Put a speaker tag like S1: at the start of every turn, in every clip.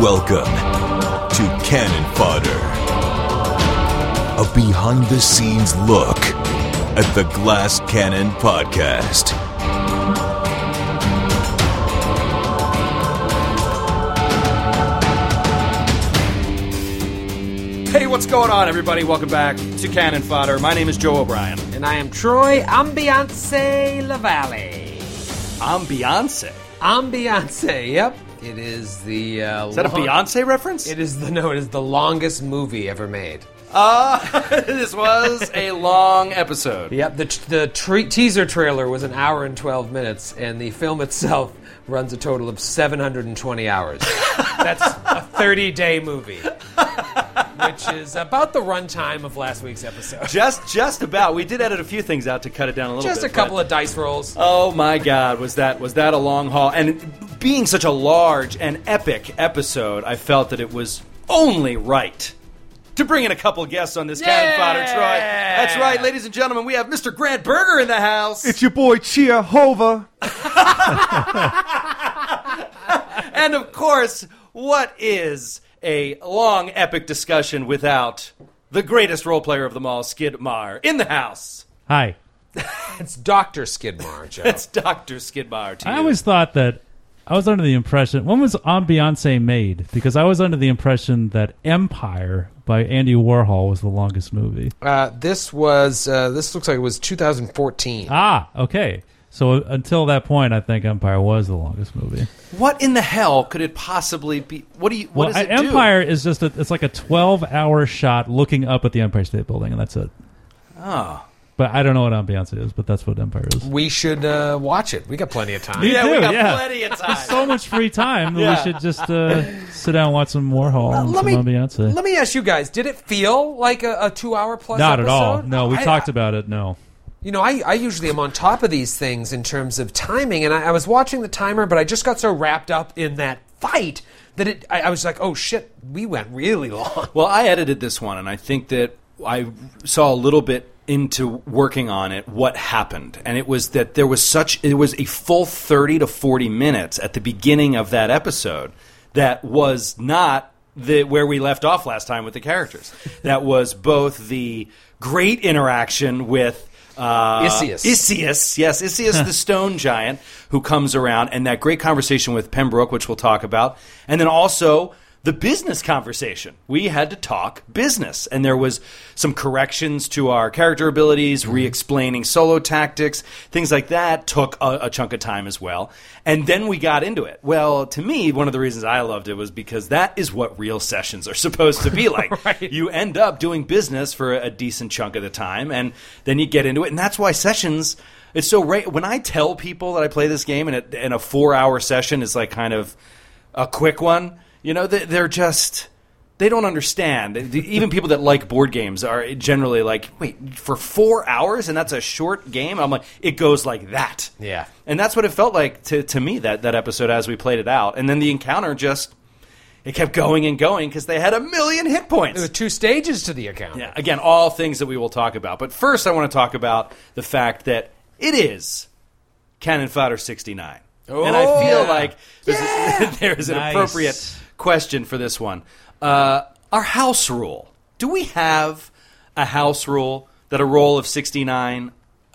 S1: Welcome to Cannon Fodder, a behind the scenes look at the Glass Cannon Podcast.
S2: Hey, what's going on, everybody? Welcome back to Cannon Fodder. My name is Joe O'Brien.
S3: And I am Troy Ambiance Lavallee.
S2: I'm Beyonce.
S3: Ambiance, yep. It is the. Uh,
S2: Is that a Beyonce reference?
S3: It is the no. It is the longest movie ever made.
S2: Uh, this was a long episode.
S3: Yep. The the tre- teaser trailer was an hour and twelve minutes, and the film itself runs a total of seven hundred and twenty hours. That's a thirty day movie, which is about the runtime of last week's episode.
S2: Just, just about. We did edit a few things out to cut it down a little
S3: Just
S2: bit.
S3: a couple
S2: but-
S3: of dice rolls.
S2: Oh my God, was that was that a long haul? And being such a large and epic episode, I felt that it was only right to bring in a couple guests on this Cannon Fodder, Troy. That's right, ladies and gentlemen. We have Mr. Grant Berger in the house.
S4: It's your boy Chia Hova.
S2: And of course, what is a long, epic discussion without the greatest role player of them all, Skidmar, in the house?
S5: Hi.
S3: It's Doctor Skidmore, Joe.
S2: It's Dr. Skidmar to
S5: I always thought that I was under the impression when was Ambiancé made? Because I was under the impression that Empire by Andy Warhol was the longest movie.
S3: Uh, this was. Uh, this looks like it was 2014.
S5: Ah, okay. So until that point, I think Empire was the longest movie.
S2: what in the hell could it possibly be? What do you? What
S5: well,
S2: does it
S5: I- Empire is just a, it's like a twelve-hour shot looking up at the Empire State Building, and that's it.
S2: Oh.
S5: But I don't know what Ambiancé is, but that's what Empire is.
S3: We should uh, watch it. We got plenty of time.
S5: We
S2: do? Yeah, we got
S5: yeah.
S2: plenty of time.
S5: So much free time that
S2: Yeah.
S5: we should just uh, sit down and watch some Warhol and
S3: let
S5: some
S3: me
S5: On Beyonce.
S3: let me ask you guys: Did it feel like a, a two-hour plus?
S5: Not at all. No, we
S3: I-
S5: talked about it. No.
S3: You know, I, I usually am on top of these things in terms of timing, and I, I was watching the timer, but I just got so wrapped up in that fight that it. I, I was like, "Oh shit, we went really long."
S2: Well, I edited this one, and I think that I saw a little bit into working on it what happened. And it was that there was such it was a full 30 to 40 minutes at the beginning of that episode that was not the where we left off last time with the characters. That was both the great interaction with uh,
S3: Isius.
S2: Isius, yes, Isius the stone giant who comes around, and that great conversation with Pembroke, which we'll talk about, and then also the business conversation. We had to talk business, and there was some corrections to our character abilities, mm-hmm. re-explaining solo tactics, things like that. Took a, a chunk of time as well, and then we got into it. Well, to me, one of the reasons I loved it was because that is what real sessions are supposed to be like.
S3: Right.
S2: You end up doing business for a decent chunk of the time, and then you get into it, and that's why sessions. It's so right when I tell people that I play this game, and, it, and a four-hour session is like kind of a quick one. You know, they, they're just they don't understand. Even people that like board games are generally like, "Wait, for four hours, and that's a short game." I'm like, it goes like that.
S3: Yeah.
S2: and that's what it felt like to to me that that episode as we played it out, and then the encounter just it kept going and going because they had a million hit points.
S3: There were two stages to the account.
S2: Yeah, again, all things that we will talk about. But first, I want to talk about the fact that it is Cannon Fodder 69. Oh, and I oh, feel
S3: yeah.
S2: like this is, there is an
S5: Nice.
S2: appropriate question for this one. Uh, our house rule. Do we have a house rule that a roll of 69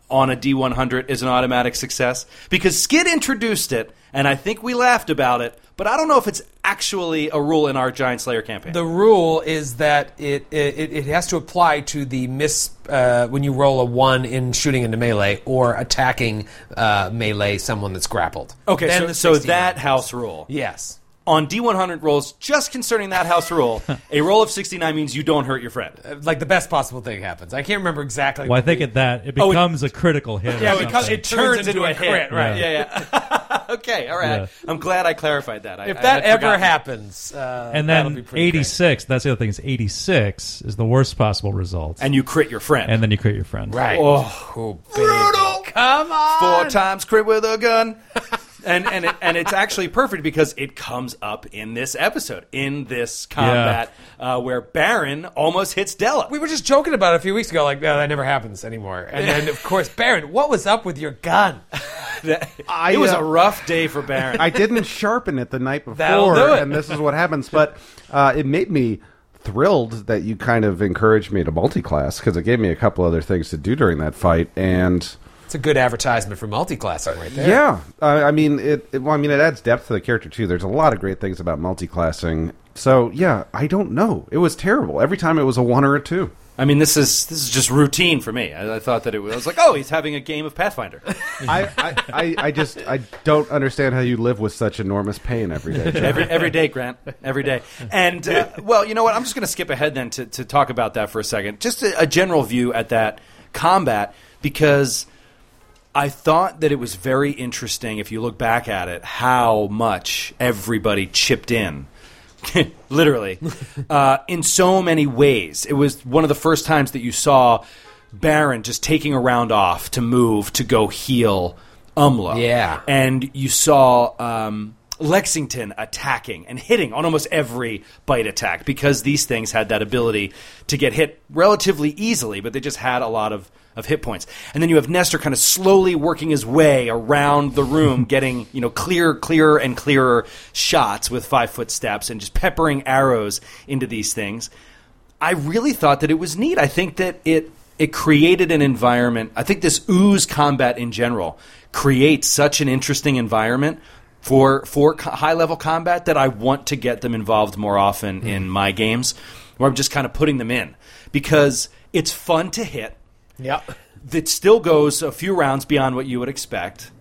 S2: on a D100 is an automatic success? Because Skid introduced it, and I think we laughed about it, but I don't know if it's actually a rule in our Giant Slayer campaign.
S3: The rule is that it it, it has to apply to the miss uh, when you roll a one in shooting into melee or attacking uh, melee someone that's grappled.
S2: Okay,
S3: Then
S2: so, so that house rule.
S3: Yes.
S2: On D100 rolls, just concerning that house rule, a roll of 69 means you don't hurt your friend.
S3: like the best possible thing happens. I can't remember exactly.
S5: Well, I think
S3: the-
S5: at that it
S2: Oh, it-
S5: becomes a critical hit. or
S3: Yeah, because
S5: something.
S3: it turns into a crit, right?
S2: Yeah, yeah. okay, all right.
S5: Yeah.
S2: I'm glad I clarified that. I,
S3: If
S2: I
S3: that
S2: had
S3: ever
S2: forgotten.
S3: happens, uh,
S5: and
S3: that'll be
S5: then
S3: pretty great.
S5: 86. That's the other thing. Is 86 is the worst possible result,
S2: And you crit your friend.
S5: and then you create your friend.
S3: right?
S2: Oh,
S3: Oh, baby. Come on.
S2: four times crit with a gun. And and it, and it's actually perfect because it comes up in this episode, in this combat, uh, where Barron almost hits Della.
S3: We were just joking about it a few weeks ago, like, no, that never happens anymore. And then, of course, Barron, what was up with your gun?
S2: That-
S4: I,
S2: it was
S4: uh,
S2: a rough day for Barron.
S4: I didn't sharpen it the night before,
S3: do it.
S4: and this is what happens. But uh, it made me thrilled that you kind of encouraged me to multi-class because it gave me a couple other things to do during that fight, and
S3: It's a good advertisement for multi-classing right there.
S4: yeah, uh, I mean it, it. Well, I mean it adds depth to the character too. There's a lot of great things about multi-classing. So yeah, I don't know. It was terrible every time. It was a one or a two.
S2: I mean, this is this is just routine for me. I, I thought that it was, I was like, oh, he's having a game of Pathfinder.
S4: I, I, I, I just I don't understand how you live with such enormous pain every day. John.
S2: every every day, Grant, every day. And uh, well, you know what? I'm just going to skip ahead then to, to talk about that for a second. Just a, a general view at that combat because I thought that it was very interesting. If you look back at it, how much everybody chipped in. Literally, uh, in so many ways. It was one of the first times that you saw Barron just taking a round off to move to go heal Umla.
S3: Yeah.
S2: And you saw um, Lexington attacking and hitting on almost every bite attack because these things had that ability to get hit relatively easily, but they just had a lot of, of hit points. And then you have Nestor kind of slowly working his way around the room, getting you know clearer, clearer, and clearer shots with five foot steps and just peppering arrows into these things. I really thought that it was neat. I think that it it created an environment. I think this ooze combat in general creates such an interesting environment for for high level combat that I want to get them involved more often hmm. in my games, where I'm just kind of putting them in because it's fun to hit.
S3: Yep.
S2: That still goes a few rounds beyond what you would expect.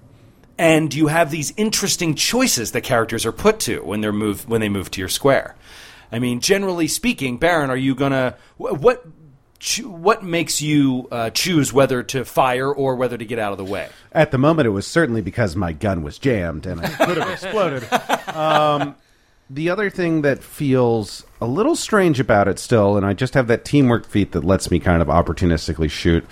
S2: And you have these interesting choices that characters are put to when they're move when they move to your square. I mean, generally speaking, Barron, are you gonna what what makes you uh, choose whether to fire or whether to get out of the way?
S4: At the moment, it was certainly because my gun was jammed and I could have exploded. Um, the other thing that feels a little strange about it still, and I just have that teamwork feat that lets me kind of opportunistically shoot.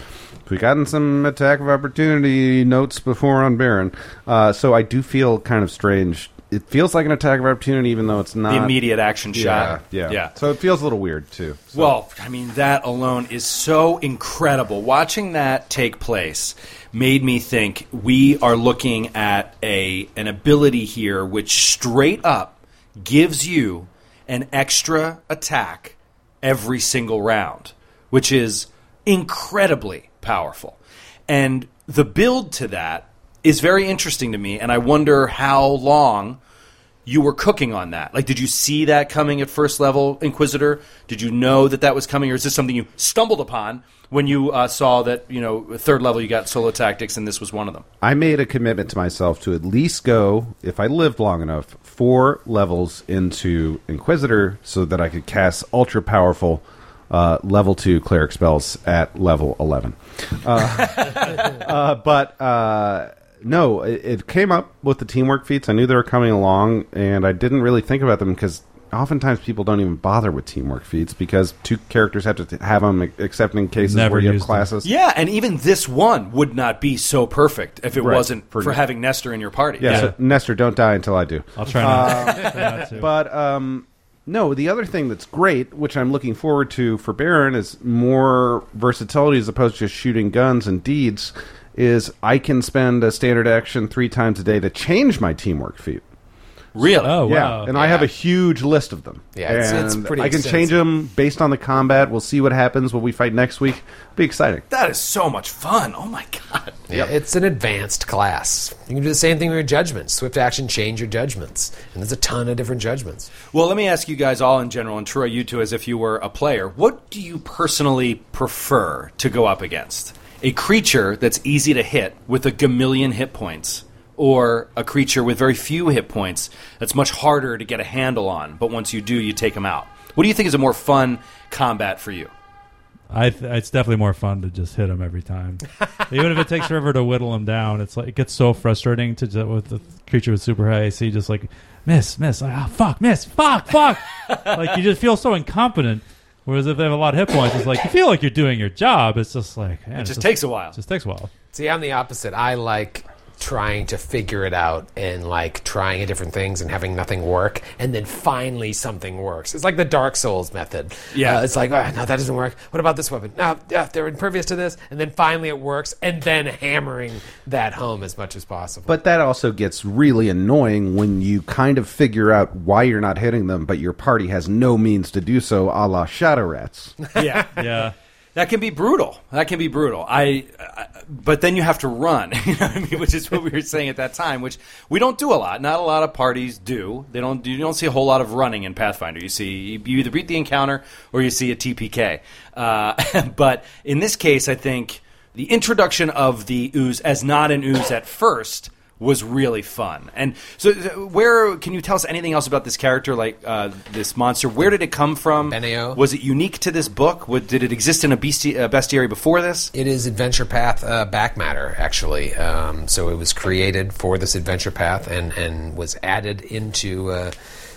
S4: We've gotten some attack of opportunity notes before on Barron, uh, so I do feel kind of strange. It feels like an attack of opportunity, even though it's not
S2: The immediate action
S4: Yeah,
S2: shot.
S4: yeah,
S2: yeah.
S4: So it feels a little weird too. So-
S2: Well, I mean, that alone is so incredible. Watching that take place made me think we are looking at a an ability here which straight up gives you an extra attack every single round, which is incredibly powerful. And the build to that is very interesting to me, and I wonder how long you were cooking on that. Like, did you see that coming at first level, Inquisitor? Did you know that that was coming, or is this something you stumbled upon when you uh, saw that you know third level you got solo tactics, and this was one of them?
S4: I made a commitment to myself to at least go, if I lived long enough, four levels into Inquisitor so that I could cast ultra powerful uh, level two cleric spells at level 11. Uh, uh, but uh, no, it, it came up with the teamwork feats. I knew they were coming along, and I didn't really think about them because. Oftentimes, people don't even bother with teamwork feats because two characters have to t- have them, except in cases
S5: Never
S4: where you have
S5: used them.
S4: classes.
S2: Yeah, and even this one would not be so perfect if it
S4: Right.
S2: wasn't for,
S4: For-
S2: having Nestor in your party.
S4: Yeah,
S5: Yeah.
S4: so Nestor, don't die until I do.
S5: I'll try not, try not to.
S4: But um, no, the other thing that's great, which I'm looking forward to for Barron, is more versatility as opposed to just shooting guns and deeds. Is I can spend a standard action three times a day to change my teamwork feat.
S2: Really?
S5: oh
S4: yeah,
S5: wow!
S4: and I have a huge list of them.
S3: Yeah, it's- it's
S4: And
S3: pretty
S4: I can
S3: extensive.
S4: change them based on the combat. We'll see what happens when we fight next week. Be exciting.
S2: That is so much fun. Oh my god.
S3: Yeah, it's an advanced class. You can do the same thing with your judgments. Swift action, change your judgments, and there's a ton of different judgments.
S2: Well, let me ask you guys all in general, and Troy, you two, as if you were a player. What do you personally prefer to go up against? A creature that's easy to hit with a gamillion hit points, or a creature with very few hit points that's much harder to get a handle on, but once you do, you take them out? What do you think is a more fun combat for you?
S5: I th- it's definitely more fun to just hit them every time, even if it takes forever to whittle them down. It's like it gets so frustrating to do with the creature with super high AC, just like miss, miss, like, ah, fuck, miss, fuck, fuck. like you just feel so incompetent. Whereas if they have a lot of hit points, it's like you feel like you're doing your job. It's just like man,
S2: It
S5: it's
S2: just takes a while.
S5: It just takes a while.
S3: See, I'm the opposite. I like trying to figure it out and like trying different things and having nothing work, and then finally something works. It's like the Dark Souls method.
S2: Yeah.
S3: Uh, it's like, oh, no, that doesn't work. What about this weapon? No, yeah, they're impervious to this, and then finally it works, and then hammering that home as much as possible.
S4: But that also gets really annoying when you kind of figure out why you're not hitting them, but your party has no means to do so, a la Shadow Rats.
S2: Yeah.
S5: Yeah.
S2: That can be brutal. That can be brutal. I, I but then you have to run. You know I mean? Which is what we were saying at that time. Which we don't do a lot. Not a lot of parties do. They don't. You don't see a whole lot of running in Pathfinder. You see, you either beat the encounter or you see a TPK. Uh, but in this case, I think the introduction of the ooze as not an ooze at first was really fun. And so, where can you tell us anything else about this character, like uh, this monster? Where did it come from?
S3: Benio.
S2: Was it unique to this book? Would, did it exist in a besti- uh, bestiary before this?
S3: It is Adventure Path uh, back matter, actually. Um, so it was created for this Adventure Path and, and was added into uh,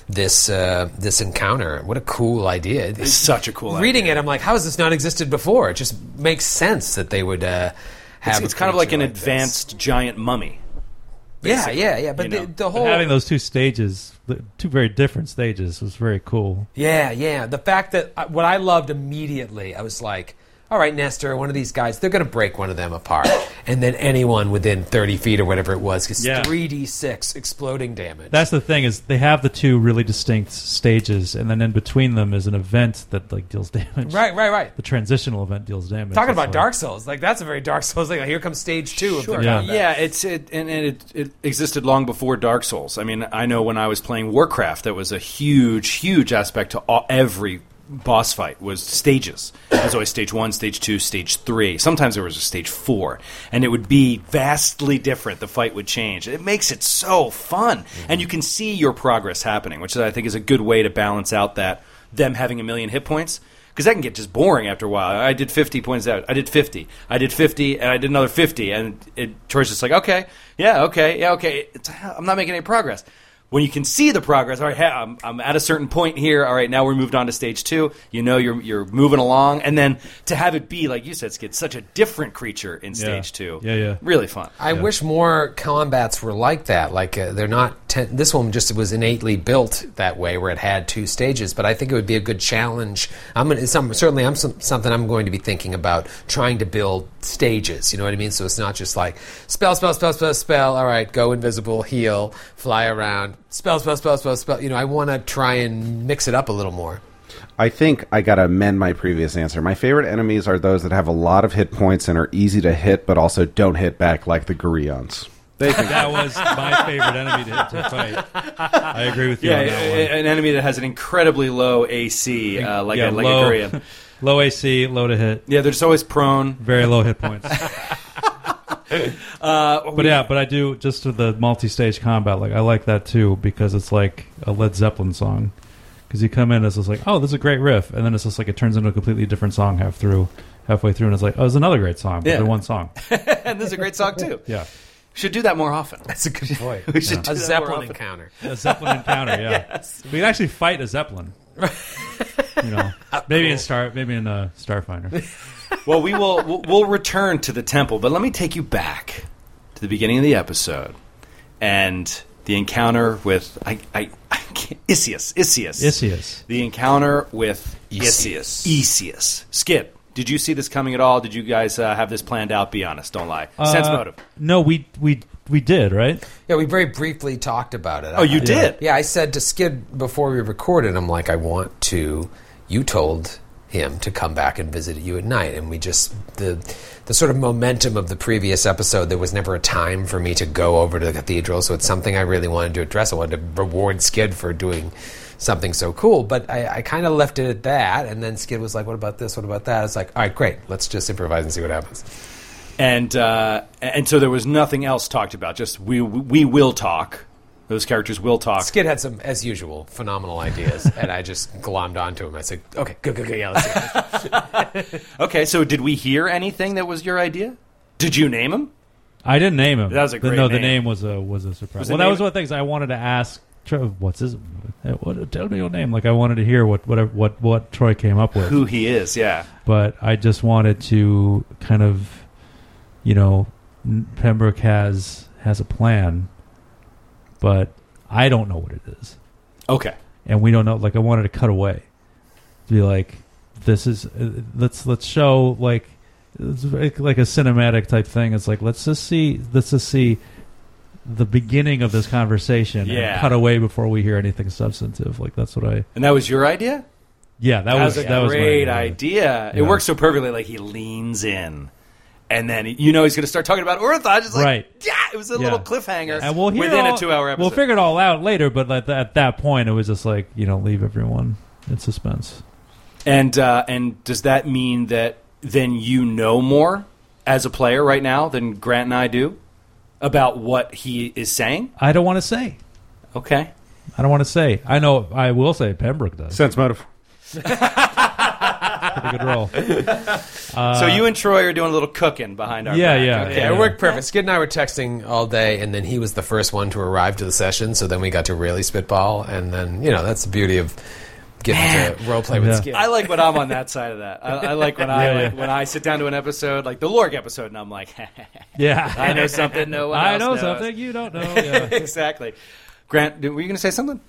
S3: this uh, this encounter. What a cool idea!
S2: It's such a cool
S3: Reading
S2: idea.
S3: it, I'm like, how has this not existed before? It just makes sense that they would uh, have.
S2: It's, it's kind of like an
S3: creature this.
S2: advanced giant mummy.
S3: Yeah,
S2: basically,
S3: yeah, yeah. But
S2: you
S3: the,
S2: know.
S3: the
S5: But
S3: whole
S5: having those two stages, the two very different stages, was very cool.
S3: Yeah, yeah. The fact that uh, what I loved immediately, I was like, all right, Nestor, one of these guys, they're going to break one of them apart. and then anyone within 30 feet or whatever it was gets
S5: Yeah.
S3: 3d6 exploding damage.
S5: That's the thing is they have the two really distinct stages, and then in between them is an event that like deals damage.
S3: right, right, right.
S5: The transitional event deals damage.
S3: Talking
S5: It's
S3: about
S5: like-
S3: Dark Souls, like that's a very Dark Souls thing. Like, here comes stage two of the
S5: Yeah.
S3: combat.
S2: Yeah, it's it, and, and it, it existed long before Dark Souls. I mean, I know when I was playing Warcraft, that was a huge, huge aspect to all, every boss fight was stages. It was always stage one, stage two, stage three. Sometimes there was a stage four, and it would be vastly different. The fight would change. It makes it so fun, mm-hmm. and you can see your progress happening, which I think is a good way to balance out that them having a million hit points because that can get just boring after a while. I did 50 points out. I did 50. I did 50, and I did another 50. And it, Troy's just like, okay, yeah, okay, yeah, okay. It's, I'm not making any progress. When you can see the progress, all right, hey, I'm, I'm at a certain point here. All right, now we're moved on to stage two. You know, you're you're moving along, and then to have it be like you said, Skid, such a different creature in stage two.
S5: Yeah, yeah.
S2: really fun.
S3: I wish more combats were like that. Like uh, they're not. Ten- this one just was innately built that way, where it had two stages. But I think it would be a good challenge. I'm gonna, some, certainly I'm some, something I'm going to be thinking about trying to build stages. You know what I mean? So it's not just like spell, spell, spell, spell, spell. All right, go invisible, heal, fly around, spell, spell, spell, spell, spell. You know, I want to try and mix it up a little more.
S4: I think I got to amend my previous answer. My favorite enemies are those that have a lot of hit points and are easy to hit, but also don't hit back like the Gurions. They think
S5: That was my favorite enemy to, to fight. I agree with you
S2: Yeah,
S5: on that
S2: a-
S5: one.
S2: an enemy that has an incredibly low AC, uh, like
S5: yeah,
S2: a like
S5: low,
S2: a Korean.
S5: low AC, low to hit,
S2: Yeah, they're just always prone.
S5: very low hit points.
S2: Uh,
S5: But yeah, but I do just with the multi-stage combat. Like I like that too because it's like a Led Zeppelin song. Because you come in, as it's just like, oh, this is a great riff, and then it's just like it turns into a completely different song half through, halfway through, and it's like, oh, it's another great song, but
S2: Yeah.
S5: they're one song.
S2: and this is a great song too.
S5: Yeah,
S2: Should do that more often.
S3: That's a good point.
S2: We should do
S3: A
S2: that more
S3: Zeppelin
S2: often.
S3: encounter.
S5: a Zeppelin encounter. Yeah, we could actually fight a Zeppelin. you know, maybe in Star, maybe in uh, Starfinder.
S2: Well, we will we'll, we'll return to the temple, but let me take you back to the beginning of the episode and the encounter with I, I, I can't, Isius. Isius.
S5: Isius.
S2: The encounter with
S3: Isius.
S2: Isius. Isius. Skid. Did you see this coming at all? Did you guys uh, have this planned out? Be honest. Don't lie. Sense
S5: Uh,
S2: motive.
S5: No, we we we did right.
S3: Yeah, we very briefly talked about it.
S2: Oh, you
S3: I-
S2: did.
S3: Yeah, I said to Skid before we recorded, I'm like, I want to. You told him to come back and visit you at night, and we just the the sort of momentum of the previous episode. There was never a time for me to go over to the cathedral, so it's something I really wanted to address. I wanted to reward Skid for doing something so cool, but I, I kind of left it at that. And then Skid was like, "What about this? What about that?" It's like, all right, great. Let's just improvise and see what happens.
S2: And uh, and so there was nothing else talked about. Just we we will talk. Those characters will talk.
S3: Skid had some, as usual, phenomenal ideas, and I just glommed onto him. I said, "Okay, good, good, good. Yeah, let's do it."
S2: Okay, so did we hear anything that was your idea? Did you name him?
S5: I didn't name him.
S2: That was a
S5: The-
S2: great
S5: no, the
S2: name.
S5: name was a was a surprise.
S2: Was
S5: well, that was one of the things I wanted to ask. Troy, what's his? uh, What, tell me your name. Like I wanted to hear what what what what Troy came up with,
S2: Who he is? Yeah.
S5: but I just wanted to kind of, you know, Pembroke has has a plan, but I don't know what it is,
S2: Okay.
S5: and we don't know. Like I wanted to cut away, to be like, this is uh, let's let's show like it's like like a cinematic type thing. It's like let's just see let's just see the beginning of this conversation
S2: Yeah.
S5: and cut away before we hear anything substantive. Like that's what I
S2: And that was your idea?
S5: yeah that, was
S2: was a
S5: that was my
S2: great idea. It
S5: Yeah.
S2: works so perfectly. Like he leans in, and then you know he's going to start talking about Orthon. Just like,
S5: Right.
S2: Yeah, it was a
S5: Yeah.
S2: little cliffhanger
S5: And we'll hear
S2: within
S5: all-
S2: a two-hour episode.
S5: We'll figure it all out later, but at, that- at that point, it was just like you know, leave everyone in suspense.
S2: And uh, and does that mean that then you know more as a player right now than Grant and I do about what he is saying?
S5: I don't want to say.
S2: Okay.
S5: I don't want to say. I know. I will say Pembroke does.
S4: Sense motive.
S5: Pretty good role.
S2: so you and Troy are doing a little cooking behind our
S5: Uh, yeah,
S2: back.
S5: yeah.
S2: Okay.
S3: Yeah, it worked perfect. Skid and I were texting all day, and then he was the first one to arrive to the session. So then we got to really spitball, and then you know that's the beauty of getting to role play with
S5: Yeah.
S3: Skid.
S2: I like when I'm on that side of that. I, I like when I
S5: Yeah,
S2: like
S5: yeah.
S2: when I sit down to an episode like the Lorg episode, and I'm like,
S5: Yeah,
S2: I know something no one
S5: I
S2: else
S5: know
S2: knows.
S5: something you don't know. Yeah.
S2: exactly. Grant, were you going to say something?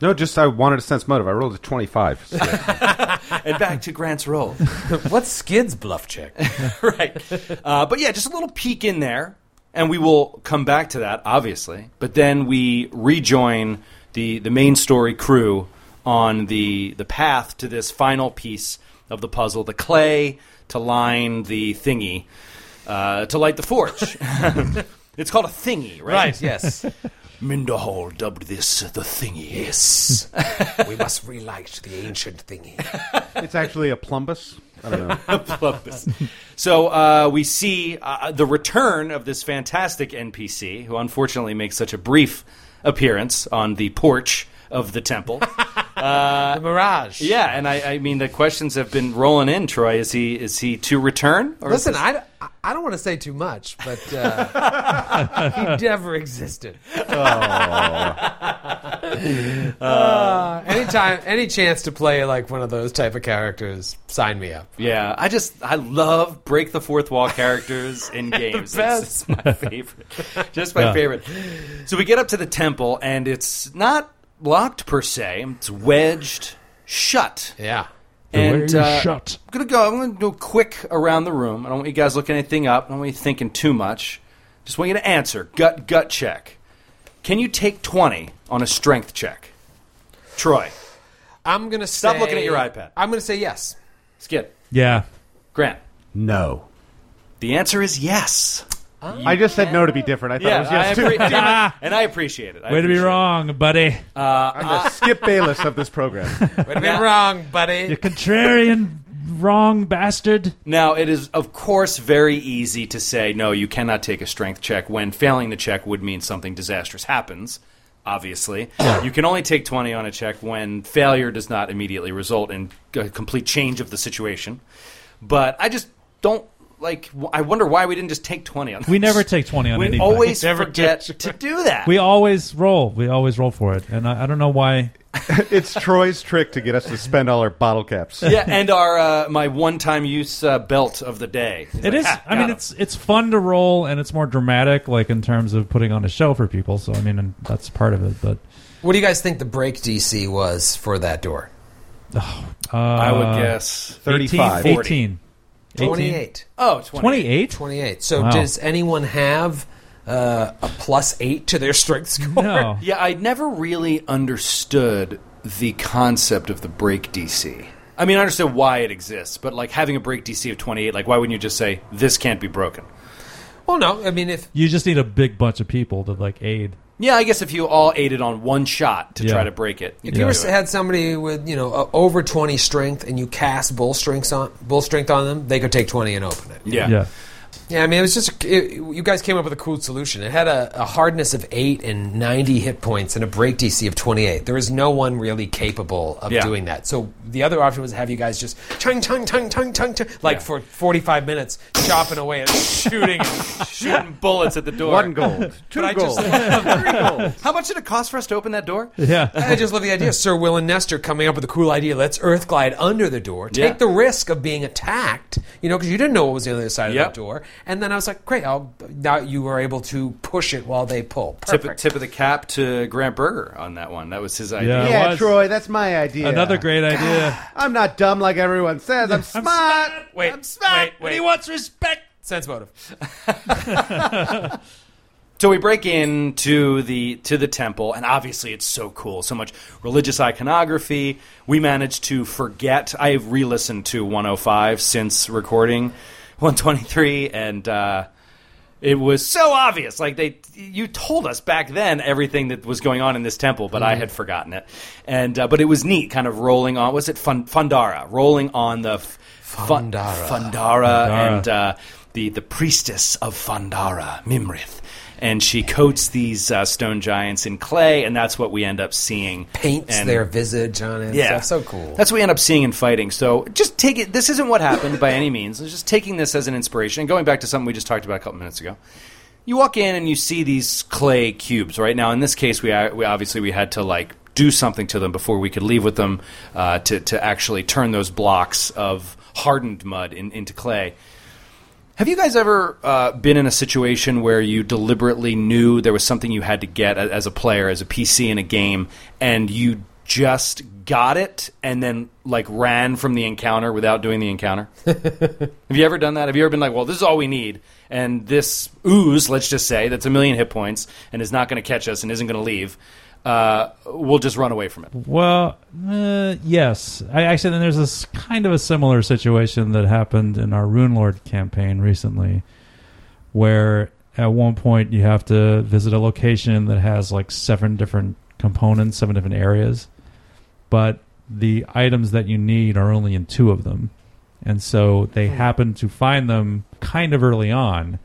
S4: No, just I wanted a sense motive. I rolled a 25.
S2: And back to Grant's role.
S3: What's Skid's bluff check?
S2: right. Uh, but yeah, just a little peek in there, and we will come back to that, obviously. But then we rejoin the the main story crew on the the path to this final piece of the puzzle, the clay to line the thingy, uh, to light the forge. it's called a thingy, right?
S3: yes.
S2: Minderhal dubbed this the thingy.
S3: Yes. we must relight the ancient thingy.
S4: it's actually a plumbus. I don't know.
S2: love this. So uh, we see uh, the return of this fantastic NPC, who unfortunately makes such a brief appearance on the porch of the temple.
S3: the Mirage.
S2: yeah, and I, I mean the questions have been rolling in. Troy, is he is he to return? Or
S3: Listen,
S2: this-
S3: I, I don't want to say too much, but uh, he never existed. Uh, anytime, any chance to play like one of those type of characters, sign me up.
S2: Yeah, I just I love break the fourth wall characters in games. It's, it's my favorite, just my
S5: Yeah.
S2: favorite. So we get up to the temple, and it's not locked per se; it's wedged shut.
S3: Yeah.
S2: And
S5: way
S2: uh,
S5: shut.
S2: I'm gonna go. I'm gonna go quick around the room. I don't want you guys looking anything up. I don't want you thinking too much. Just want you to answer gut gut check. Can you take twenty on a strength check? Troy,
S3: I'm gonna
S2: Stop
S3: say-
S2: looking at your iPad.
S3: I'm gonna say yes.
S2: Skid,
S5: Yeah.
S2: Grant.
S4: No.
S2: The answer is yes. Ah.
S4: I just said no to be different. I thought it was
S2: I
S4: yes too.
S2: appre- and I appreciate it. I
S5: Way to be
S2: appreciate it.
S5: wrong, buddy.
S4: Uh, I'm the uh, Skip Bayless of this program.
S3: Would to be wrong, buddy.
S5: you contrarian, wrong bastard.
S2: Now, it is, of course, very easy to say, no, you cannot take a strength check when failing the check would mean something disastrous happens, obviously. You can only take 20 on a check when failure does not immediately result in a complete change of the situation. But I just don't, like, I wonder why we didn't just take 20 on
S5: We never take twenty on
S2: We
S5: anybody.
S2: always
S3: Never
S2: forget
S3: take-
S2: to do that.
S5: We always roll. We always roll for it, and I, I don't know why.
S4: it's Troy's trick to get us to spend all our bottle caps.
S2: yeah, and our uh, my one-time use uh, belt of the day. It's
S5: It
S2: like,
S5: is.
S2: "Ah,
S5: I mean,
S2: him."
S5: it's it's fun to roll, and it's more dramatic, like in terms of putting on a show for people. So I mean, and that's part of it. But
S3: What do you guys think the break DC was for that door?
S5: uh,
S2: I would guess
S4: 35.
S5: 18. 18.
S3: 28.
S2: Oh, 28.
S5: 28?
S3: 28. So
S5: Wow.
S3: does anyone have uh, a plus eight to their strength score?
S5: No.
S2: Yeah, I never really understood the concept of the break DC. I mean, I understand why it exists, but like having a break DC of 28, like why wouldn't you just say this can't be broken?
S3: Well, no. I mean, if
S5: You just need a big bunch of people to like aid.
S2: Yeah, I guess if you all ate it on one shot to
S5: Yeah.
S2: try to break it,
S3: if you
S2: do
S3: ever had somebody with you know uh, over 20 strength and you cast bull strength on bull strength on them, they could take 20 and open it.
S2: yeah.
S5: Yeah.
S3: Yeah, I mean, it was just it, you guys came up with a cool solution. It had a, a hardness of eight and ninety hit points and a break DC of twenty eight. There is no one really capable of
S2: Yeah.
S3: doing that. So the other option was to have you guys just chung chung chung chung chung, chung like
S2: Yeah.
S3: for forty five minutes chopping away and shooting. and
S2: shooting bullets at the door.
S4: One gold. Two
S3: But
S4: gold. three gold.
S2: How much did it cost for us to open that door?
S5: Yeah.
S3: I just love the idea. Sir Will and Nestor coming up with a cool idea. Let's earth glide under the door. Take
S2: Yeah.
S3: the risk of being attacked, you know, because you didn't know what was on the other side
S2: Yep.
S3: of that door, And then I was like, great, I'll, now you were able to push it while they pull.
S2: Tip, tip of the cap to Grant Berger on that one. That was his idea.
S5: Yeah.
S4: yeah. Troy, that's my idea.
S5: Another great idea.
S4: I'm not dumb like everyone says. I'm smart.
S3: Wait,
S4: I'm smart.
S3: wait, wait.
S5: wants respect.
S3: Sense motive.
S2: So we break into the to the temple, and obviously it's so cool, so much religious iconography. We managed to forget. I have re-listened to 105 since recording 123, and uh, it was so obvious. Like they, you told us back then everything that was going on in this temple, but I had forgotten it. And uh, but it was neat, kind of rolling on. Was it Fun, Fandarra? Rolling on the f- Fun-
S3: Fandarra.
S2: Fandarra,
S5: Fandarra.
S2: and uh, the the priestess of Fandarra, Mimrith. And she coats these uh, stone giants in clay, and that's what we end up seeing.
S3: Paints
S2: And-
S3: their visage on it.
S2: yeah.
S3: So cool.
S2: That's what we end up seeing in fighting. So just take it. This isn't what happened by any means. It's just taking this as an inspiration and going back to something we just talked about a couple minutes ago. You walk in and you see these clay cubes. Right now, in this case, we, we obviously we had to like do something to them before we could leave with them uh, to to actually turn those blocks of hardened mud in, into clay. Have you guys ever uh, been in a situation where you deliberately knew there was something you had to get as a player, as a PC in a game, and you just got it and then like ran from the encounter without doing the encounter? Have you ever done that? Have you ever been like, well, this is all we need, and this ooze, let's just say, that's a million hit points and is not going to catch us and isn't going to leave, uh, we'll just run away from it.
S5: Well, uh, yes. I actually then there's this kind of a similar situation that happened in our Rune Lord campaign recently, where at one point you have to visit a location that has like seven different components, seven different areas, but the items that you need are only in two of them, and so they happen to find them kind of early on,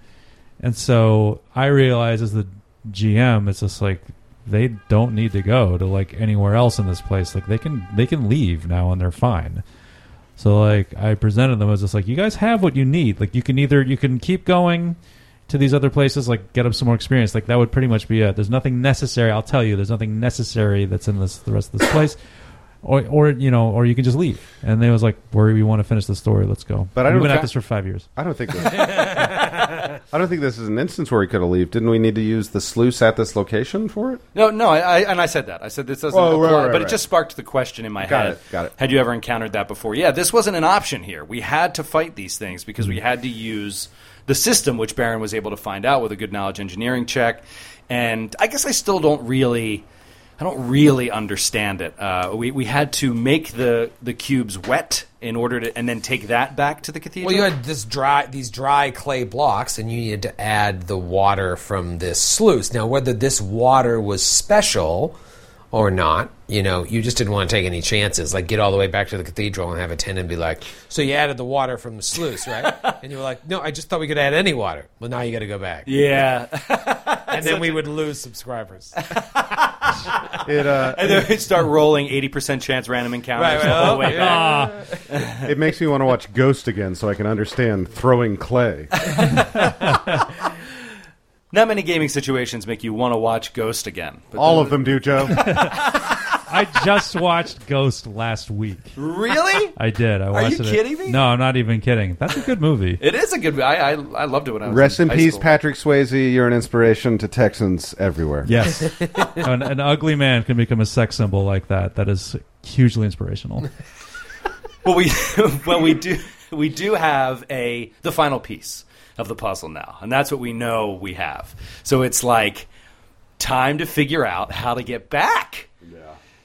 S5: and so I realize as the GM, it's just like they don't need to go to like anywhere else in this place. Like they can they can leave now and they're fine. So like I presented them as just like you guys have what you need. Like you can either you can keep going to these other places, like get up some more experience. Like that would pretty much be it. There's nothing necessary. I'll tell you, there's nothing necessary that's in this the rest of this place. Or, or you know, or you can just leave. And they was like, "Where we want to finish the story, let's go."
S4: But I
S5: we've
S4: don't
S5: been at this for five years.
S4: I don't think. I don't think this is an instance where he could have left. Didn't we need to use the sluice at this location for it?
S2: No, no, I, I and I said that. I said this doesn't
S4: Oh, right,
S2: apply,
S4: right,
S2: but it
S4: right.
S2: just sparked the question in my
S4: Got
S2: head.
S4: it, got it.
S2: Had you ever encountered that before? Yeah, this wasn't an option here. We had to fight these things because we mm-hmm. had to use the system, which Barron was able to find out with a good knowledge engineering check. And I guess I still don't really, I don't really understand it. Uh, we we had to make the the cubes wet in order to, and then take that back to the cathedral.
S3: Well, you had this dry, these dry clay blocks, and you needed to add the water from this sluice. Now, whether this water was special or not, you know, you just didn't want to take any chances. Like, get all the way back to the cathedral and have a attendant be like, "So you added the water from the sluice, right?" and you were like, "No, I just thought we could add any water." Well, now you got to go back,
S2: yeah,
S3: and then we would lose subscribers.
S4: It uh,
S2: and then we'd start rolling eighty percent chance random encounters all the whole way back.
S4: it makes me want to watch Ghost again so I can understand throwing clay.
S2: Not many gaming situations make you want to watch Ghost again. But
S4: All
S2: the-
S4: of them do, Joe.
S5: I just watched Ghost last week.
S2: Really?
S5: I did. I watched
S2: you
S5: it.
S2: kidding me?
S5: No, I'm not even kidding. That's a good movie.
S2: It is a good. I I, I loved it when I was
S4: Rest in
S2: high
S4: peace,
S2: school.
S4: Patrick Swayze. You're an inspiration to Texans everywhere.
S5: Yes, an, an ugly man can become a sex symbol like that. That is hugely inspirational.
S2: Well, we well we do we do have a the final piece of the puzzle now, and that's what we know we have. So it's like time to figure out how to get back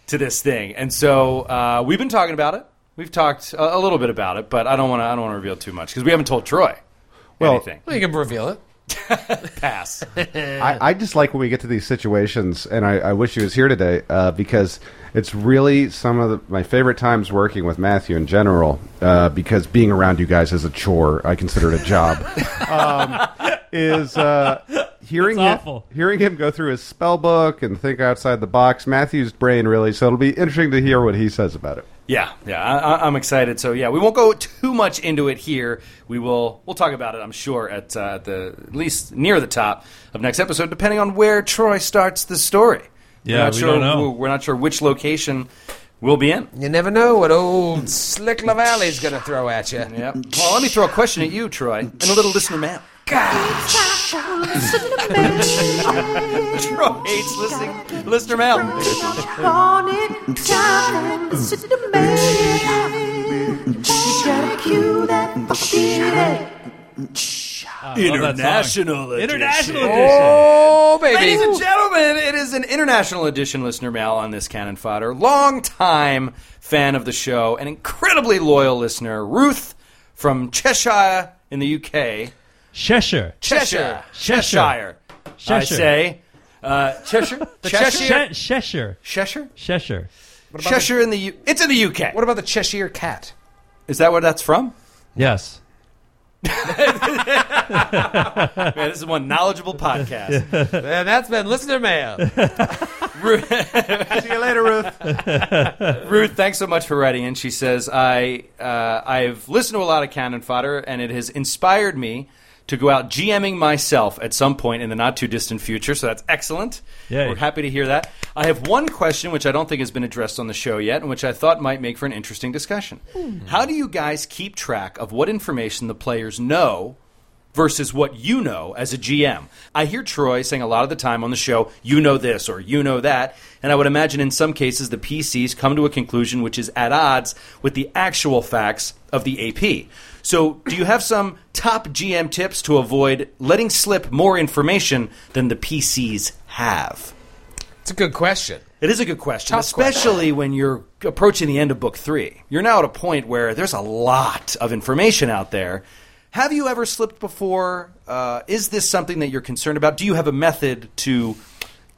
S2: to this thing, and so uh, we've been talking about it. We've talked a, a little bit about it, but I don't want to. I don't want to reveal too much because we haven't told Troy
S4: Well-
S2: anything.
S3: Well, you can reveal it.
S2: Pass.
S4: I, I just like when we get to these situations, and I, I wish he was here today uh, because it's really some of the, my favorite times working with Matthew in general. Uh, because being around you guys is a chore. I consider it a job. um, is uh, hearing him,
S5: awful.
S4: hearing him go through his spell book and think outside the box. Matthew's brain really. So it'll be interesting to hear what he says about it.
S2: Yeah, yeah, I, I- I'm excited. So yeah, we won't go too much into it here. We will we'll talk about it, I'm sure, at, uh, at the at least near the top of next episode, depending on where Troy starts the story.
S5: Yeah,
S2: we're not
S5: we
S2: sure,
S5: don't know.
S2: We're not sure which location we'll be in.
S3: You never know what old Slick Lavallee's going to throw at you.
S2: Yeah. Well, let me throw a question at you, Troy, and a little listener mail. Troy hates listening, listener mail.
S5: I love that
S2: International
S5: song.
S2: edition.
S5: International edition.
S3: Oh, oh, baby.
S2: Ladies and gentlemen, it is an international edition listener mail on this cannon fodder. Long time fan of the show, an incredibly loyal listener, Ruth from Cheshire in the UK.
S5: Cheshire.
S2: Cheshire.
S5: Cheshire.
S2: Cheshire. I say. Uh, Cheshire? The Cheshire?
S5: Che- Cheshire.
S2: Cheshire?
S5: Cheshire.
S2: Cheshire in the U- It's in the UK.
S3: What about the Cheshire Cat?
S2: Is that where that's from?
S5: Yes.
S2: Man, this is one knowledgeable podcast.
S3: And that's been listener mail.
S4: See you later, Ruth.
S2: Ruth, thanks so much for writing in. She says, I, uh, I've listened to a lot of Cannon Fodder, and it has inspired me to go out GMing myself at some point in the not too distant future. So that's excellent.
S5: Yay.
S2: We're happy to hear that. I have one question which I don't think has been addressed on the show yet, and which I thought might make for an interesting discussion. Hmm. How do you guys keep track of what information the players know versus what you know as a GM. I hear Troy saying a lot of the time on the show, you know this or you know that, and I would imagine in some cases the PCs come to a conclusion which is at odds with the actual facts of the AP. So, do you have some top GM tips to avoid letting slip more information than the PCs have?
S3: It's a good question.
S2: It is a good question,
S3: Tough
S2: especially when you're approaching the end of book three. You're now at a point where there's a lot of information out there. Have you ever slipped before? Uh, is this something that you're concerned about? Do you have a method to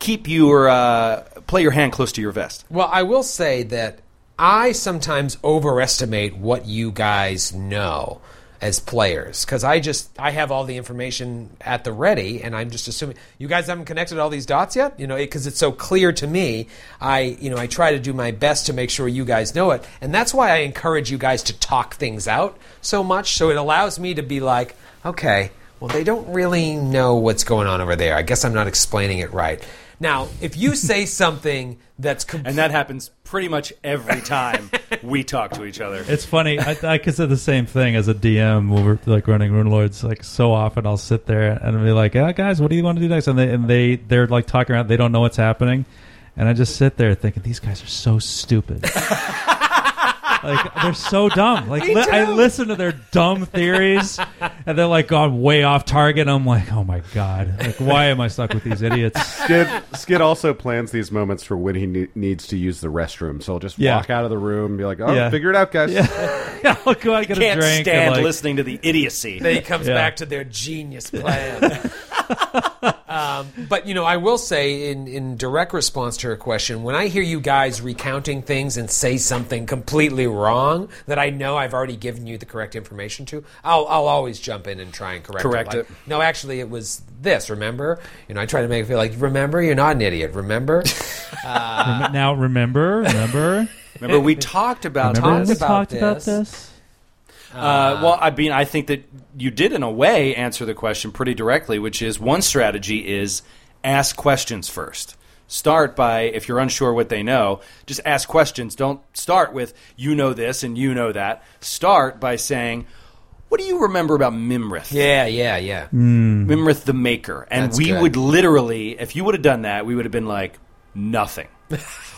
S2: keep your uh, play your hand close to your vest?
S3: Well, I will say that I sometimes overestimate what you guys know as players because I just I have all the information at the ready and I'm just assuming you guys haven't connected all these dots yet? You know because it's so clear to me I you know I try to do my best to make sure you guys know it and that's why I encourage you guys to talk things out so much so it allows me to be like okay well they don't really know what's going on over there. I guess I'm not explaining it right. Now if you say something that's
S2: And that happens pretty much every time we talk to each other.
S5: It's funny. I, I could say the same thing as a DM when we're like running Rune Lords. Like so often, I'll sit there and be like, "Yeah, guys, what do you want to do next?" And they and they they're like talking around. They don't know what's happening, and I just sit there thinking, "These guys are so stupid." like they're so dumb. Like li- I listen to their dumb theories, and they're like gone way off target. I'm like, "Oh my god! Like why am I stuck with these idiots?"
S4: Skid, Skid also plans these moments for when he ne- needs to use the restroom. So he'll just
S5: Yeah.
S4: walk out of the room and be like, oh,
S5: Yeah.
S4: figure it out, guys.
S5: yeah, I'll go out and get
S2: Can't
S5: a drink.
S2: stand
S5: and, like,
S2: listening to the idiocy.
S3: then he comes
S5: Yeah.
S3: back to their genius plan. um, but you know, I will say in in direct response to her question, when I hear you guys recounting things and say something completely wrong that I know I've already given you the correct information to, I'll I'll always jump in and try and correct,
S2: Correct
S3: it. Like,
S2: it.
S3: No, actually, it was this. Remember? You know, I try to make it feel like remember, you're not an idiot. Remember?
S5: Rem- now remember, remember,
S2: Remember, we talked about
S5: remember
S3: talked
S5: we
S3: about
S5: talked about
S3: this.
S5: This.
S2: Uh, well, I mean, I think that you did, in a way, answer the question pretty directly, which is one strategy is ask questions first. Start by, if you're unsure what they know, just ask questions. Don't start with, you know this and you know that. Start by saying, what do you remember about Mimrith?
S3: yeah, yeah, yeah.
S2: Mimrith the Maker. And
S3: That's
S2: we
S3: good.
S2: would literally, if you would have done that, we would have been like, nothing.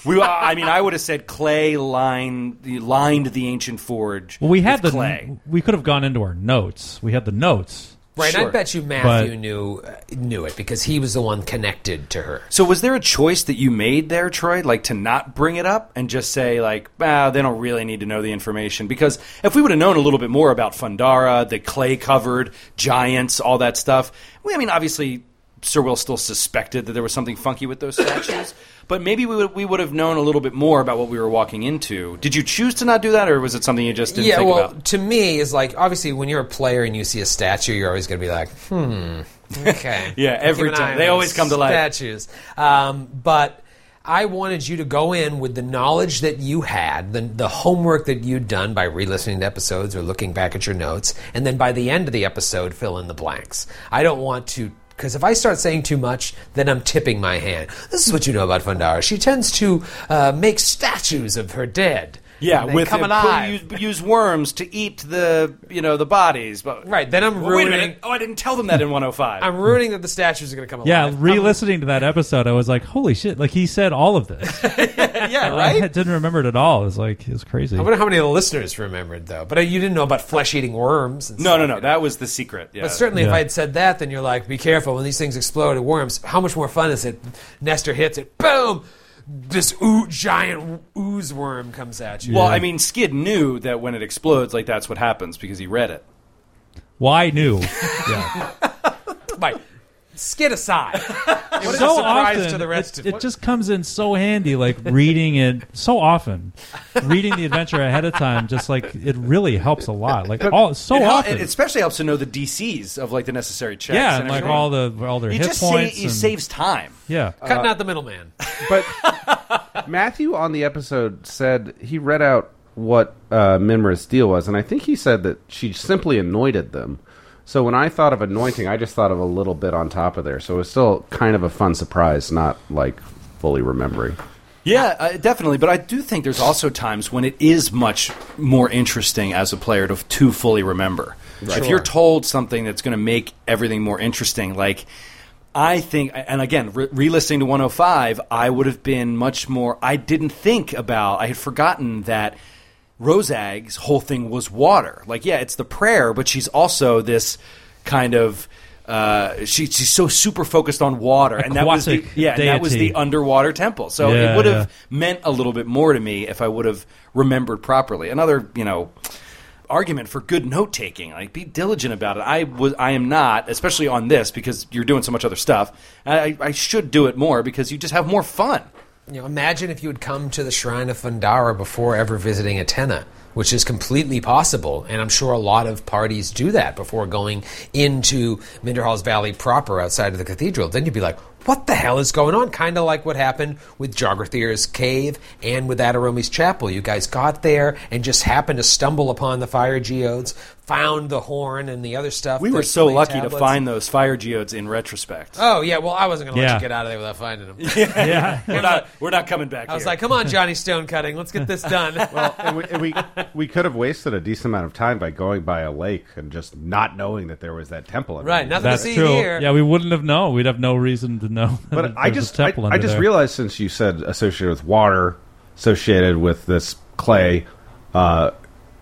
S2: We, I mean, I would have said clay lined, lined the ancient forge.
S5: Well, we had
S2: with
S5: the
S2: clay.
S5: we could have gone into our notes. We had the notes.
S3: Right,
S2: Sure.
S3: I bet you Matthew
S5: But-
S3: knew uh, knew it because he was the one connected to her.
S2: So was there a choice that you made there, Troy, like to not bring it up and just say like, ah, they don't really need to know the information? Because if we would have known a little bit more about Fandarra, the clay covered giants, all that stuff, we, I mean, obviously Sir Will still suspected that there was something funky with those statues, but maybe we would we would have known a little bit more about what we were walking into. Did you choose to not do that, or was it something you just didn't
S3: yeah,
S2: think
S3: well,
S2: about?
S3: to me, is like obviously when you're a player and you see a statue, you're always going to be like, hmm, okay,
S2: Yeah, every
S3: Keep an eye
S2: time. They always come to life.
S3: Statues, um, but. I wanted you to go in with the knowledge that you had, the, the homework that you'd done by re listening to episodes or looking back at your notes, and then by the end of the episode, fill in the blanks. I don't want to, because if I start saying too much, then I'm tipping my hand. This is what you know about Fandarra. She tends to uh, make statues of her dead.
S2: Yeah,
S3: and they
S2: with
S3: come alive.
S2: Use, use worms to eat the you know the bodies. But
S3: Right, then I'm
S2: Well, wait a
S3: ruining-
S2: minute. Oh, I didn't tell them that in 105.
S3: I'm ruining that the statues are going to come alive.
S5: Yeah,
S3: I'm-
S5: re-listening to that episode, I was like, "Holy shit!" Like he said all of this.
S2: yeah, right.
S5: I
S2: right.
S5: didn't remember it at all. It was like it was crazy.
S3: I wonder how many of the listeners remembered though. But uh, you didn't know about flesh-eating worms. And
S2: No,
S3: stuff,
S2: no,
S3: you
S2: no.
S3: know.
S2: That was the secret. Yeah.
S3: But certainly, if
S5: Yeah.
S3: I had said that, then you're like, be careful when these things explode at worms. How much more fun is it? Nestor hits it, boom! This oo- giant ooze worm comes at you.
S2: Well,
S5: Yeah.
S2: I mean, Skid knew that when it explodes, like that's what happens because he read it.
S5: Why I knew. Yeah.
S3: Right. Skid aside. It was
S5: so
S3: a surprise
S5: often,
S3: to the rest
S5: it,
S3: of
S5: it just comes in so handy. Like reading it so often, reading the adventure ahead of time, just like it really helps a lot. Like all so
S2: it, hel-
S5: often.
S2: it especially helps to know the DCs of like the necessary checks.
S5: yeah,
S2: and
S5: and like
S2: everything.
S5: all the all their
S2: You
S5: hit
S2: just
S5: points.
S2: it
S5: and-
S2: saves time.
S5: yeah,
S3: Cutting out the middleman.
S4: But Matthew on the episode said he read out what uh, Mimra's deal was, and I think he said that she simply anointed them. So when I thought of anointing, I just thought of a little bit on top of there. So it was still kind of a fun surprise, not like fully remembering.
S2: Yeah, uh, definitely. But I do think there's also times when it is much more interesting as a player to, to fully remember. If you're told something that's going to make everything more interesting, like I think, and again, re- re-listening to 105, I would have been much more. I didn't think about. I had forgotten that Rosag's whole thing was water. Like, yeah, it's the prayer, but she's also this kind of. Uh, she, she's so super focused on water, and that was the, yeah, and that was the underwater temple. So
S5: Yeah,
S2: it would have
S5: yeah.
S2: meant a little bit more to me if I would have remembered properly. Another, you know, argument for good note taking. Like, be diligent about it. I was, I am not, especially on this because you're doing so much other stuff. I, I should do it more because you just have more fun.
S3: You know, imagine if you had come to the Shrine of Fandarra before ever visiting Atenna, which is completely possible, and I'm sure a lot of parties do that before going into Minderhal's Valley proper outside of the cathedral. Then you'd be like, what the hell is going on? Kind of like what happened with Jogrethir's cave and with Adaromi's chapel. You guys got there and just happened to stumble upon the fire geodes, found the horn and the other stuff.
S2: We were so
S3: clay
S2: lucky to find those fire geodes in retrospect.
S3: Oh yeah, well I wasn't going to let you get out of there without finding them.
S5: yeah.
S2: we're not, we're not coming back.
S3: I was
S2: here.
S3: like, come on, Johnny Stone Cutting, let's get this done.
S4: Well, and we, and we we could have wasted a decent amount of time by going by a lake and just not knowing that there was that temple.
S3: Right, nothing
S5: That's
S3: to see
S5: true.
S3: here.
S5: Yeah, we wouldn't have known. We'd have no reason to know.
S4: But I just I, I just
S5: there.
S4: realized since you said associated with water, associated with this clay, uh,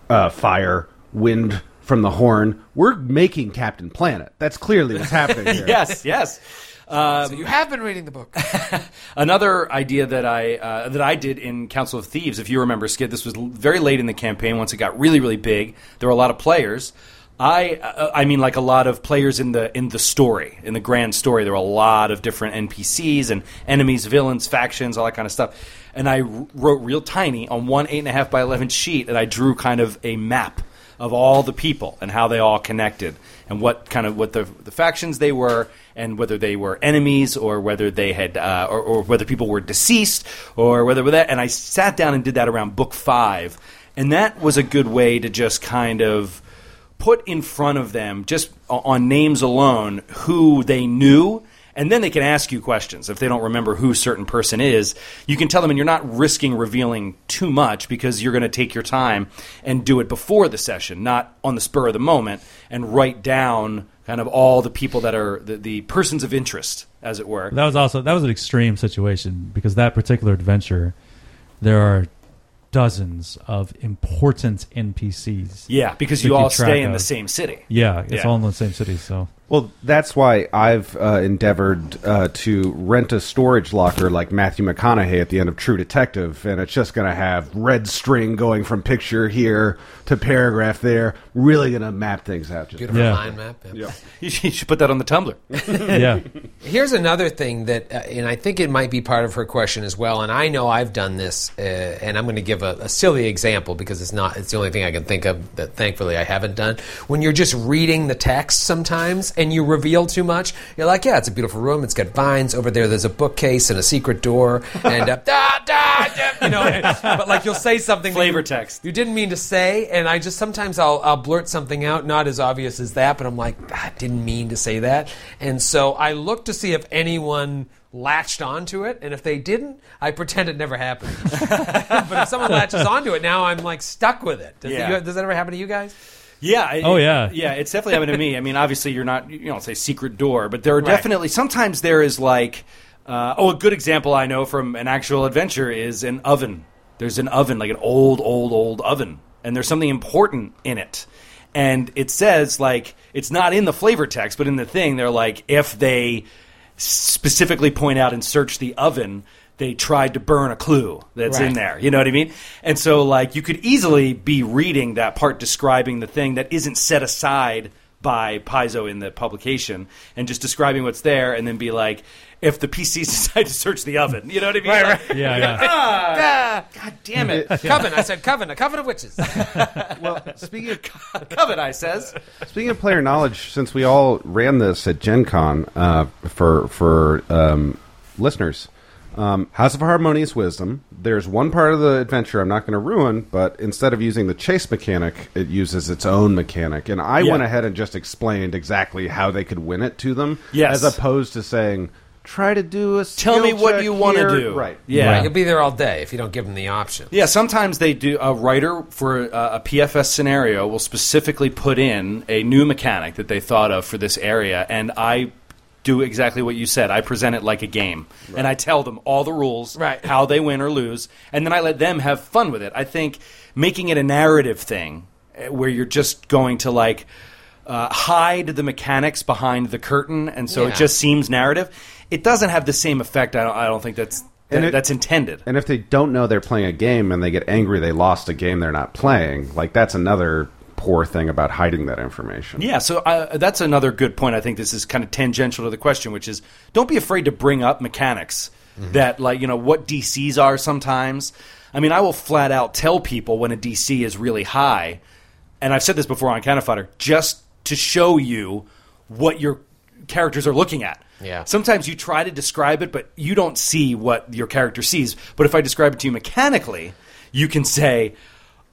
S4: uh, fire, wind from the horn, we're making Captain Planet. That's clearly what's happening here.
S2: yes, yes.
S3: so you have been reading the book.
S2: Another idea that I uh, that I did in Council of Thieves, if you remember, Skid, this was l- very late in the campaign. Once it got really, really big, there were a lot of players. I uh, I mean, like a lot of players in the in the story, in the grand story. There were a lot of different NPCs and enemies, villains, factions, all that kind of stuff. And I r- wrote real tiny on one eight and a half by eleven sheet, and I drew kind of a map of all the people and how they all connected and what kind of what the, the factions they were and whether they were enemies or whether they had uh, or, or whether people were deceased or whether were that. And I sat down and did that around book five. And that was a good way to just kind of put in front of them just on names alone who they knew and then they can ask you questions if they don't remember who certain person is you can tell them and you're not risking revealing too much because you're going to take your time and do it before the session not on the spur of the moment and write down kind of all the people that are the, the persons of interest as it were
S5: That was also that was an extreme situation because that particular adventure, there are dozens of important NPCs.
S2: yeah because you all stay in the same city
S5: Yeah, it's
S2: Yeah.
S5: all in the same city. So
S4: Well, that's why I've uh, endeavored uh, to rent a storage locker like Matthew McConaughey at the end of True Detective, and it's just going to have red string going from picture here to paragraph there. Really going to map things out. Just
S3: Beautiful
S5: Yeah.
S3: mind map. yeah.
S2: you should you should put that on the tumblr
S5: yeah,
S3: Here's another thing that, uh, and I think it might be part of her question as well. And I know I've done this, uh, and I'm going to give a, a silly example because it's not. It's the only thing I can think of that thankfully I haven't done. When you're just reading the text sometimes and you reveal too much, you're like, yeah, it's a beautiful room. It's got vines over there. There's a bookcase and a secret door, and uh, da, da, da, you know. and- but like you'll say something
S2: Flavor
S3: you-
S2: text.
S3: you didn't mean to say, and I just sometimes I'll, I'll blurt something out, not as obvious as that, but I'm like, "Ah, I didn't mean to say that. And so I look to see if anyone latched onto it, and if they didn't, I pretend it never happened. but if someone latches onto it, now I'm like stuck with it. Does,
S2: Yeah.
S3: you- does that ever happen to you guys?
S2: Yeah. I-
S5: Oh, yeah.
S2: Yeah, it's definitely happened to me. I mean, obviously, you're not, you don't say secret door, but there are definitely, sometimes there is like, uh, oh, a good example I know from an actual adventure is an oven. There's an oven, like an old, old, old oven, and there's something important in it. And it says, like, it's not in the flavor text, but in the thing, they're like, if they specifically point out and search the oven, they tried to burn a clue that's in there. You know what I mean? And so, like, you could easily be reading that part describing the thing that isn't set aside by Paizo in the publication and just describing what's there and then be like, if the PCs decide to search the oven, you know what I mean?
S3: Right,
S2: Like,
S3: right.
S5: Yeah, yeah.
S3: Ah,
S2: God damn it.
S3: coven. I said coven. A coven of witches.
S4: Well, speaking of
S2: Covet, I says.
S4: Speaking of player knowledge, since we all ran this at Gen Con uh, for for um, listeners, um, House of Harmonious Wisdom. There's one part of the adventure I'm not going to ruin, but instead of using the chase mechanic, it uses its own mechanic, and I
S2: Yeah.
S4: went ahead and just explained exactly how they could win it to them,
S2: Yes.
S4: as opposed to saying. Try to do a.
S2: Tell me
S4: skill
S2: what you wanna do.
S4: Right.
S2: Yeah.
S3: Right, you'll be there all day if you don't give them the option.
S2: Yeah, sometimes they do. A writer for a, a PFS scenario will specifically put in a new mechanic that they thought of for this area, and I do exactly what you said. I present it like a game, and I tell them all the rules,
S3: Right.
S2: how they win or lose, and then I let them have fun with it. I think making it a narrative thing eh, where you're just going to like uh, hide the mechanics behind the curtain, and so
S3: Yeah.
S2: it just seems narrative. It doesn't have the same effect. I don't. I don't think that's
S4: And
S2: that-
S4: it-
S2: that's intended.
S4: And if they don't know they're playing a game and they get angry they lost a game they're not playing, like that's another poor thing about hiding that information.
S2: Yeah, so uh, that's another good point. I think this is kind of tangential to the question, which is don't be afraid to bring up mechanics that, like, you know, what DCs are sometimes. I mean, I will flat out tell people when a DC is really high, and I've said this before on Cannon Fodder, just to show you what your characters are looking at.
S3: Yeah.
S2: Sometimes you try to describe it, but you don't see what your character sees. But if I describe it to you mechanically, you can say,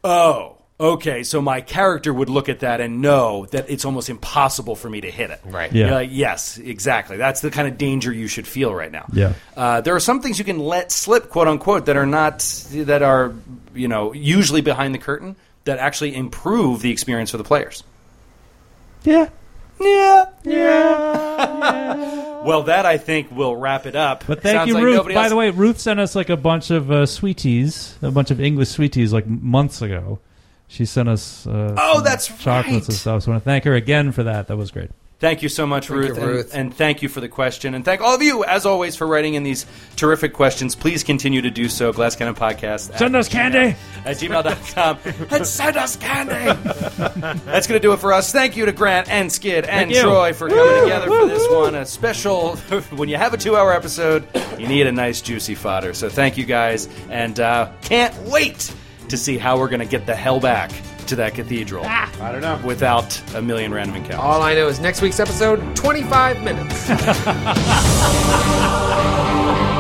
S2: oh, okay, so my character would look at that and know that it's almost impossible for me to hit it.
S3: Right.
S5: Yeah.
S2: You're like, yes, exactly. That's the kind of danger you should feel right now.
S5: Yeah.
S2: Uh, there are some things you can let slip, quote unquote, that are not, that are, you know, usually behind the curtain that actually improve the experience for the players.
S5: Yeah.
S2: Yeah. Yeah. well, that I think will wrap it up.
S5: But thank
S2: Sounds
S5: you,
S2: like
S5: Ruth. By
S2: else-
S5: the way, Ruth sent us like a bunch of uh, sweeties, a bunch of English sweeties, like months ago. She sent us. Uh,
S2: Oh, that's
S5: chocolates and
S2: right.
S5: stuff. So I want to thank her again for that. That was great.
S2: Thank you so much, Ruth,
S3: you,
S2: and-
S3: Ruth.
S2: And, thank you for the question. And thank all of you, as always, for writing in these terrific questions. Please continue to do so. Glass Cannon Podcast. at
S5: Send us candy.
S2: At gmail.com. and send us candy. That's going to do it for us. Thank you to Grant and Skid and Troy for coming together for this one. A special, when you have a two hour episode, you need a nice, juicy fodder. So thank you guys. And uh, can't wait to see how we're going to get the hell back to that cathedral. Ah.
S4: I don't know.
S2: Without a million random encounters.
S3: All I know is next week's episode, 25 minutes.